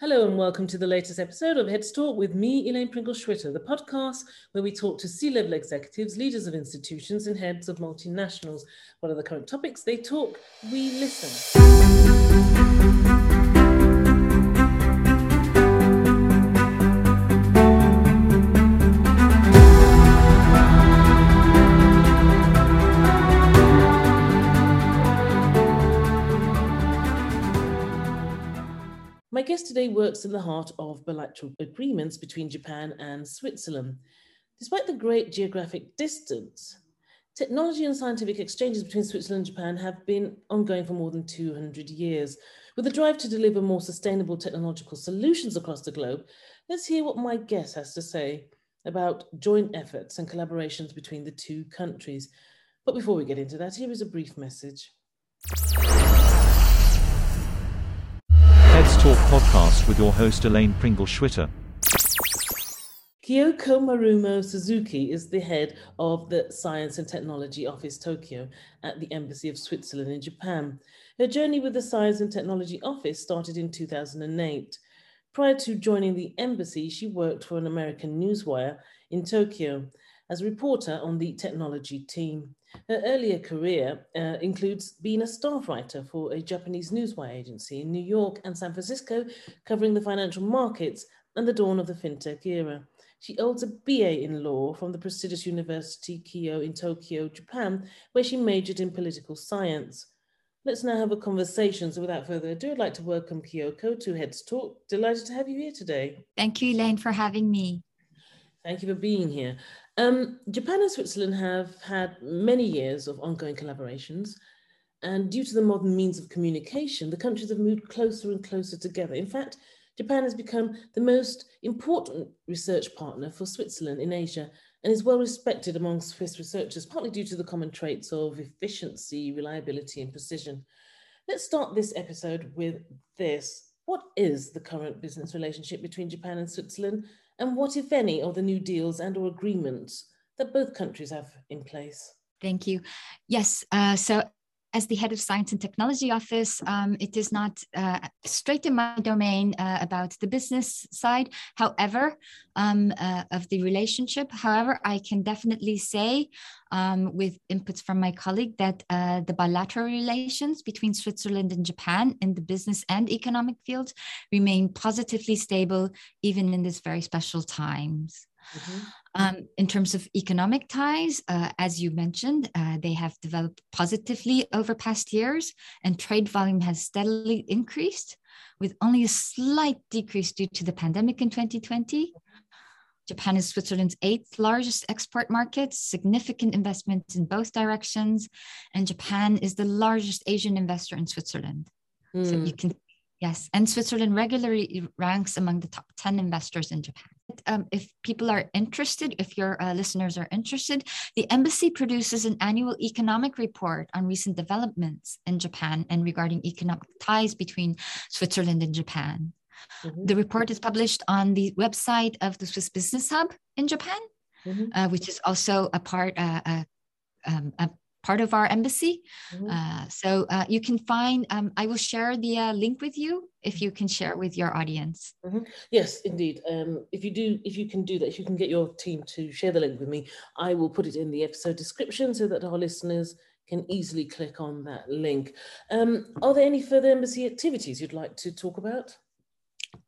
Hello and welcome to the latest episode of Heads Talk with me, Elaine Pringle Schwitter, the podcast where we talk to C level executives, leaders of institutions, and heads of multinationals. What are the current topics? They talk, we listen. My guest today works in the heart of bilateral agreements between Japan and Switzerland. Despite the great geographic distance, technology and scientific exchanges between Switzerland and Japan have been ongoing for more than 200 years. With the drive to deliver more sustainable technological solutions across the globe, let's hear what my guest has to say about joint efforts and collaborations between the two countries. But before we get into that, here is a brief message. Talk podcast with your host Elaine Pringle Schwitter. Kyoko Marumo Suzuki is the head of the Science and Technology Office Tokyo at the Embassy of Switzerland in Japan. Her journey with the Science and Technology Office started in 2008. Prior to joining the embassy, she worked for an American newswire in Tokyo as a reporter on the technology team. Her earlier career uh, includes being a staff writer for a Japanese newswire agency in New York and San Francisco, covering the financial markets and the dawn of the fintech era. She holds a BA in law from the prestigious University Keio in Tokyo, Japan, where she majored in political science. Let's now have a conversation. So, without further ado, I'd like to welcome Kyoko to Heads Talk. Delighted to have you here today. Thank you, Elaine, for having me. Thank you for being here. Um, Japan and Switzerland have had many years of ongoing collaborations, and due to the modern means of communication, the countries have moved closer and closer together. In fact, Japan has become the most important research partner for Switzerland in Asia and is well respected among Swiss researchers, partly due to the common traits of efficiency, reliability, and precision. Let's start this episode with this. What is the current business relationship between Japan and Switzerland? And what, if any, are the new deals and or agreements that both countries have in place? Thank you. Yes. Uh, so as the head of science and technology office, um, it is not uh, straight in my domain uh, about the business side, however, um, uh, of the relationship. However, I can definitely say, um, with inputs from my colleague, that uh, the bilateral relations between Switzerland and Japan in the business and economic field remain positively stable, even in these very special times. Mm-hmm. Um, in terms of economic ties, uh, as you mentioned, uh, they have developed positively over past years, and trade volume has steadily increased, with only a slight decrease due to the pandemic in 2020. Japan is Switzerland's eighth largest export market, significant investments in both directions, and Japan is the largest Asian investor in Switzerland. Mm. So you hmm. can, yes, and Switzerland regularly ranks among the top 10 investors in Japan um, if people are interested, if your uh, listeners are interested, the embassy produces an annual economic report on recent developments in Japan and regarding economic ties between Switzerland and Japan. Mm-hmm. The report is published on the website of the Swiss Business Hub in Japan, mm-hmm. uh, which is also a part, uh, a, um, a part of our embassy. Mm-hmm. Uh, so uh, you can find, um, I will share the uh, link with you if you can share with your audience. Mm-hmm. Yes, indeed. Um, if you do, if you can do that, if you can get your team to share the link with me, I will put it in the episode description so that our listeners can easily click on that link. Um, are there any further embassy activities you'd like to talk about?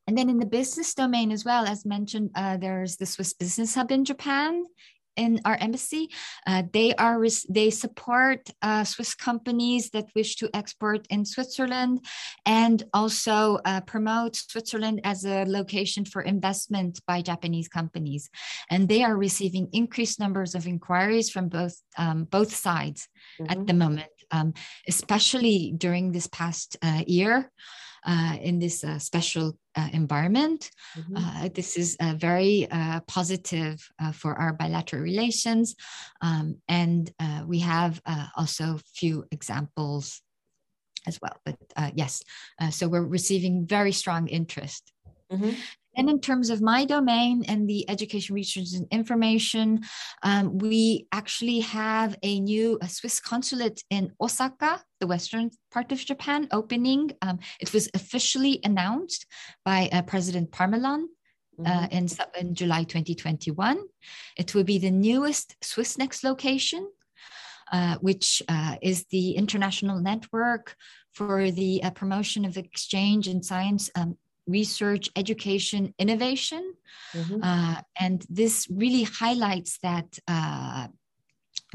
And then in the business domain as well, as mentioned, uh, there's the Swiss Business Hub in Japan in our embassy. Uh, they are they support uh, Swiss companies that wish to export in Switzerland, and also uh, promote Switzerland as a location for investment by Japanese companies. And they are receiving increased numbers of inquiries from both um, both sides mm-hmm. at the moment, um, especially during this past uh, year uh, in this uh, special environment. Mm-hmm. Uh, this is very uh, positive uh, for our bilateral relations. Um, and we have also a few examples as well. But yes, so we're receiving very strong interest. Mm-hmm. And in terms of my domain and the education research and information, um, we actually have a new a Swiss consulate in Osaka, the western part of Japan, opening. Um, it was officially announced by uh, President Parmelin uh, mm-hmm. in, in July 2021. It will be the newest Swissnex location, uh, which uh, is the international network for the uh, promotion of exchange in science um, research, education, innovation. Mm-hmm. Uh, and this really highlights that uh,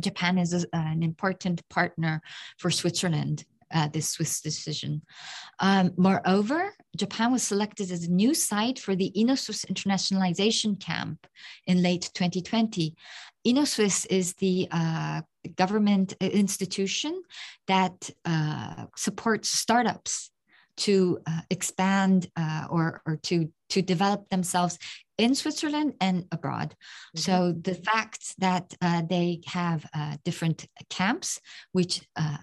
Japan is a, an important partner for Switzerland. Uh, this Swiss decision. Um, moreover, Japan was selected as a new site for the Innosuisse Internationalization Camp in late 2020. Innosuisse is the uh, government institution that uh, supports startups to uh, expand uh, or, or to, to develop themselves in Switzerland and abroad. Mm-hmm. So the fact that uh, they have uh, different camps, which uh,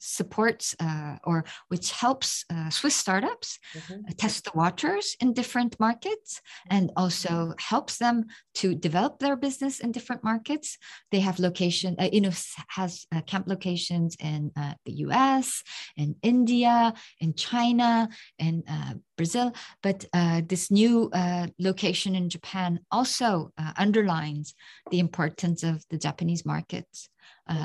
supports uh, or which helps uh, Swiss startups mm-hmm. test the waters in different markets and also helps them to develop their business in different markets. They have location, uh, you know, has uh, camp locations in uh, the U.S., in India, in China, in uh, Brazil. But this new location in Japan also underlines the importance of the Japanese markets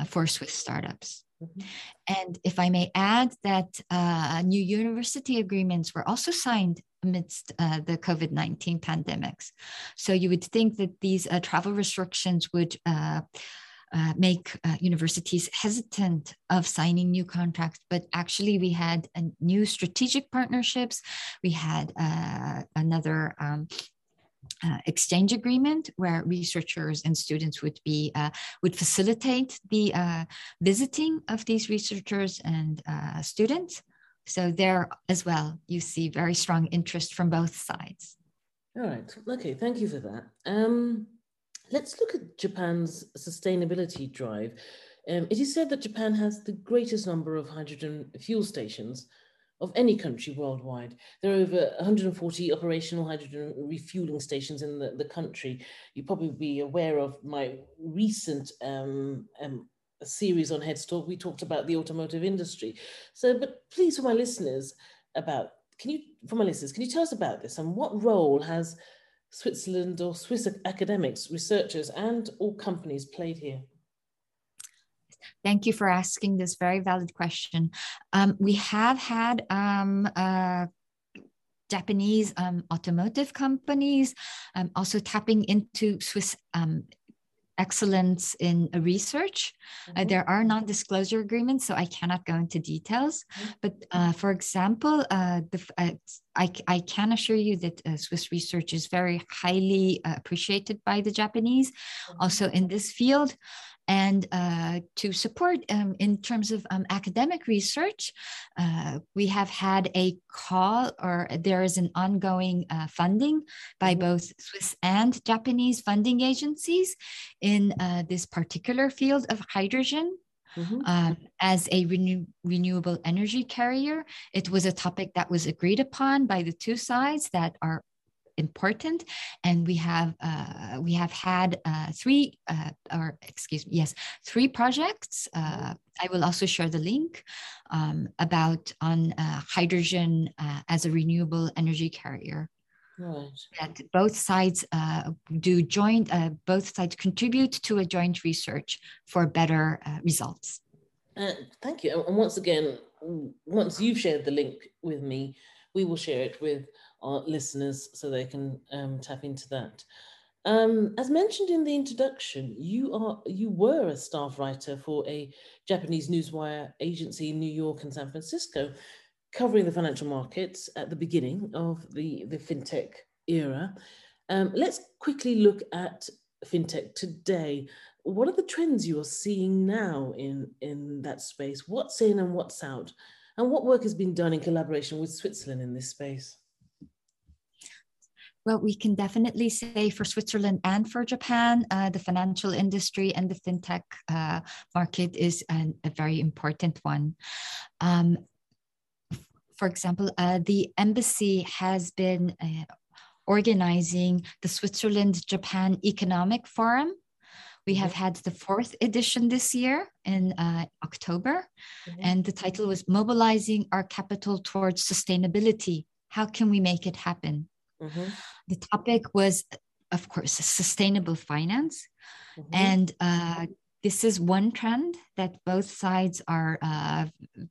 for Swiss startups. Mm-hmm. And if I may add that uh, new university agreements were also signed amidst uh, the COVID 19 pandemics. So you would think that these uh, travel restrictions would. Uh, uh, make uh, universities hesitant of signing new contracts, but actually we had new strategic partnerships. We had another um, uh, exchange agreement where researchers and students would be uh, would facilitate the uh, visiting of these researchers and uh, students. So there as well, you see very strong interest from both sides. All right. Okay. Thank you for that. Um, let's look at Japan's sustainability drive. Um, it is said that Japan has the greatest number of hydrogen fuel stations of any country worldwide. There are over 140 operational hydrogen refueling stations in the, the country. You probably be aware of my recent um, um, series on Heads Talk. We talked about the automotive industry. So, but please, for my listeners, about can you, for my listeners, can you tell us about this and what role has Switzerland or Swiss academics, researchers, and all companies played here? Thank you for asking this very valid question. Um, we have had um, uh, Japanese um, automotive companies um, also tapping into Swiss um, excellence in research. Uh, mm-hmm. Uh, there are non-disclosure agreements, so I cannot go into details. Mm-hmm. But uh, for example, uh, the, uh, I, I, can assure you that uh, Swiss research is very highly appreciated by the Japanese. Mm-hmm. Also in this field, and uh, to support um, in terms of um, academic research, uh, we have had a call or there is an ongoing uh, funding by mm-hmm. both Swiss and Japanese funding agencies in uh, this particular field of hydrogen. Mm-hmm. Uh, as a renew- renewable energy carrier. It was a topic that was agreed upon by the two sides that are important and we have uh, we have had uh, three uh, or excuse me yes three projects uh, i will also share the link um, about on uh, hydrogen uh, as a renewable energy carrier Right. That both sides do joint, both sides contribute to a joint research for better results. thank you. And once again, once you've shared the link with me, we will share it with our listeners so they can um, tap into that. Um, as mentioned in the introduction, you are you were a staff writer for a Japanese newswire agency in New York and San Francisco, covering the financial markets at the beginning of the, the fintech era. Um, let's quickly look at fintech today. What are the trends you are seeing now in, in that space? What's in and what's out? And what work has been done in collaboration with Switzerland in this space? Well, we can definitely say for Switzerland and for Japan, uh, the financial industry and the fintech uh, market is an, a very important one. Um, for example, uh, the embassy has been uh, organizing the Switzerland Japan Economic Forum. We have mm-hmm. had the fourth edition this year in uh, October, mm-hmm. and the title was Mobilizing Our Capital Towards Sustainability. How can we make it happen? Mm-hmm. The topic was, of course, sustainable finance. Mm-hmm. And uh, this is one trend that both sides are uh,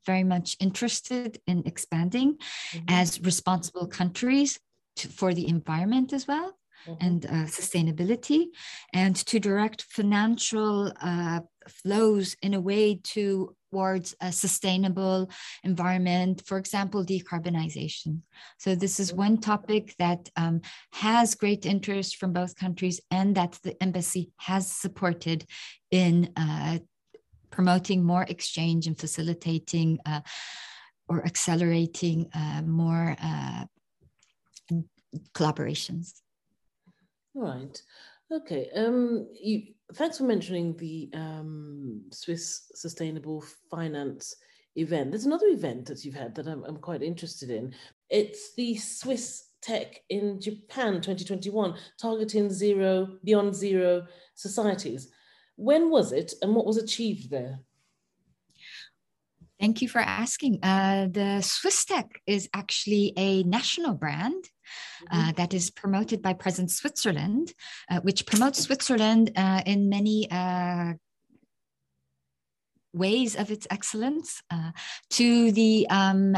very much interested in expanding mm-hmm. as responsible countries to, for the environment as well. Mm-hmm. And uh, sustainability, and to direct financial uh, flows in a way to towards a sustainable environment, for example, decarbonization. So, this is one topic that um, has great interest from both countries and that the embassy has supported in uh, promoting more exchange and facilitating uh, or accelerating uh, more uh, collaborations. Right. Okay. Um, you, thanks for mentioning the um, Swiss Sustainable Finance event. There's another event that you've had that I'm, I'm quite interested in. It's the Swiss Tech in Japan 2021, targeting zero, beyond zero societies. When was it and what was achieved there? Thank you for asking. Uh, the Swiss Tech is actually a national brand uh, mm-hmm. that is promoted by Presence Switzerland, uh, which promotes Switzerland uh, in many uh, ways of its excellence uh, to the um,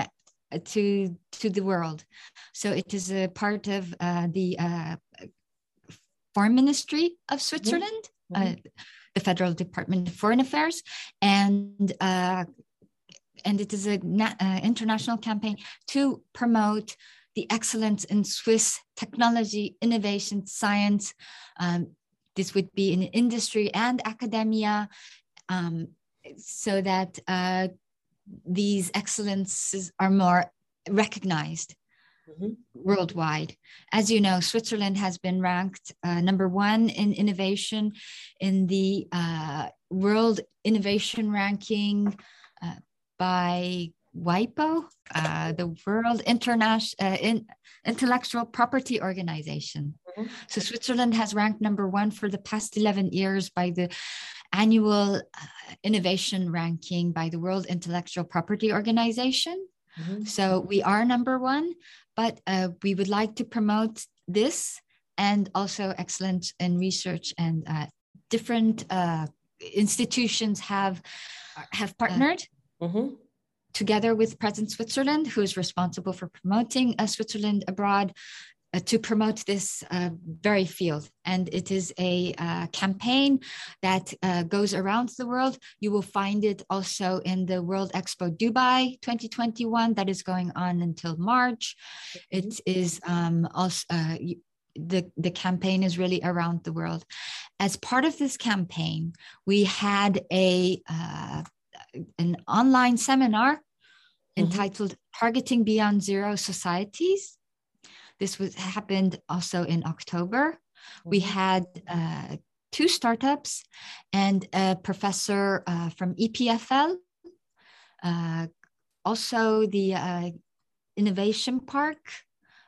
to to the world. So it is a part of the Foreign Ministry of mm-hmm. Switzerland. Mm-hmm. the Federal Department of Foreign Affairs, and and it is an uh, international campaign to promote the excellence in Swiss technology, innovation, science. Um, this would be in industry and academia, um, so that uh, these excellences are more recognized mm-hmm. worldwide. As you know, Switzerland has been ranked uh, number one in innovation in the uh, World Innovation Ranking by WIPO, uh, the World International uh, in, Intellectual Property Organization. Mm-hmm. So Switzerland has ranked number one for the past 11 years by the annual uh, innovation ranking by the World Intellectual Property Organization. Mm-hmm. So we are number one, but uh, we would like to promote this and also excellence in research and uh, different uh, institutions have have partnered mm-hmm. together with Presence Switzerland, who is responsible for promoting uh, Switzerland abroad. Uh, to promote this uh, very field. And it is a uh, campaign that uh, goes around the world. You will find it also in the World Expo Dubai 2021 that is going on until March. It mm-hmm. is um, also. Uh, the, the campaign is really around the world. As part of this campaign, we had a uh, an online seminar mm-hmm. entitled Targeting Beyond Zero Societies. This was happened also in October. Mm-hmm. We had uh, two startups and a professor uh, from EPFL, uh, also the uh, Innovation Park,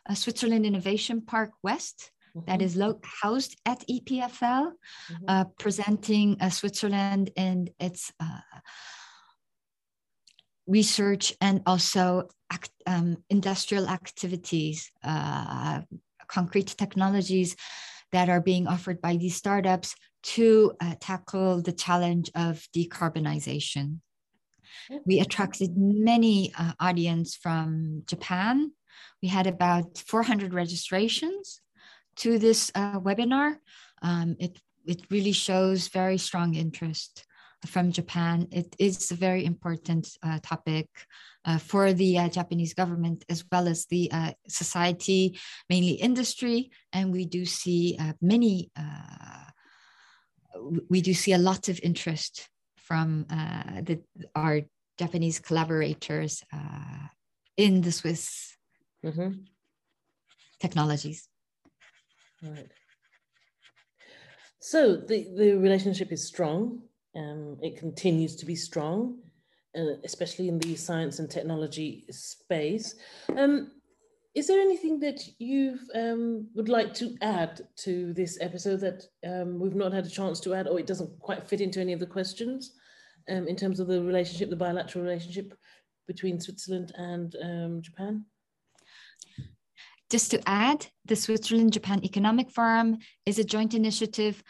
uh, Switzerland Innovation Park West, Mm-hmm. that is lo- housed at EPFL, mm-hmm. uh, presenting uh, Switzerland and its uh, research and also act, um, industrial activities, uh, concrete technologies that are being offered by these startups to uh, tackle the challenge of decarbonization. We attracted many uh, audience from Japan. We had about 400 registrations to this uh, webinar. Um, it, it really shows very strong interest from Japan. It is a very important uh, topic uh, for the uh, Japanese government as well as the uh, society, mainly industry. And we do see uh, many, uh, we do see a lot of interest from the, our Japanese collaborators in the Swiss mm-hmm. technologies. Right. So the, the relationship is strong um, it continues to be strong. uh, especially in the science and technology space. Um, is there anything that you um, would like to add to this episode that um, we've not had a chance to add, or it doesn't quite fit into any of the questions um, in terms of the relationship, the bilateral relationship between Switzerland and um, Japan? Just to add, the Switzerland Japan Economic Forum is a joint initiative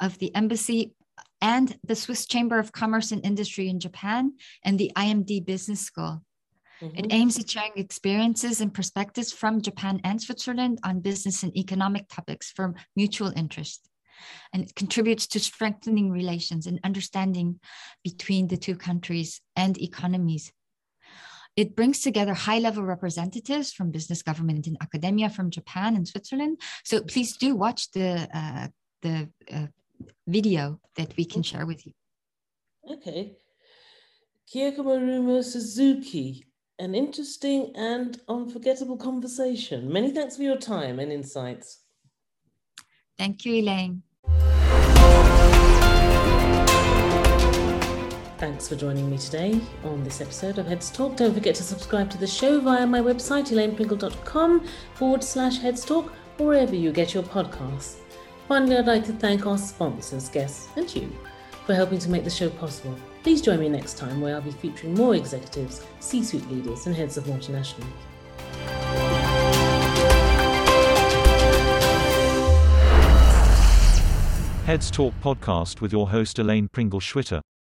of the embassy and the Swiss Chamber of Commerce and Industry in Japan and the IMD Business School. Mm-hmm. It aims at sharing experiences and perspectives from Japan and Switzerland on business and economic topics for mutual interest. And it contributes to strengthening relations and understanding between the two countries and economies. It brings together high level representatives from business, government, and academia from Japan and Switzerland. So please do watch the, uh, the uh, video that we can share with you. Okay. Kyoko Marumo Suzuki, an interesting and unforgettable conversation. Many thanks for your time and insights. Thank you, Elaine. Thanks for joining me today on this episode of Heads Talk. Don't forget to subscribe to the show via my website, elainepringle.com forward slash Heads Talk, or wherever you get your podcasts. Finally, I'd like to thank our sponsors, guests, and you for helping to make the show possible. Please join me next time where I'll be featuring more executives, C suite leaders, and heads of multinationals. Heads Talk podcast with your host Elaine Pringle Schwitter.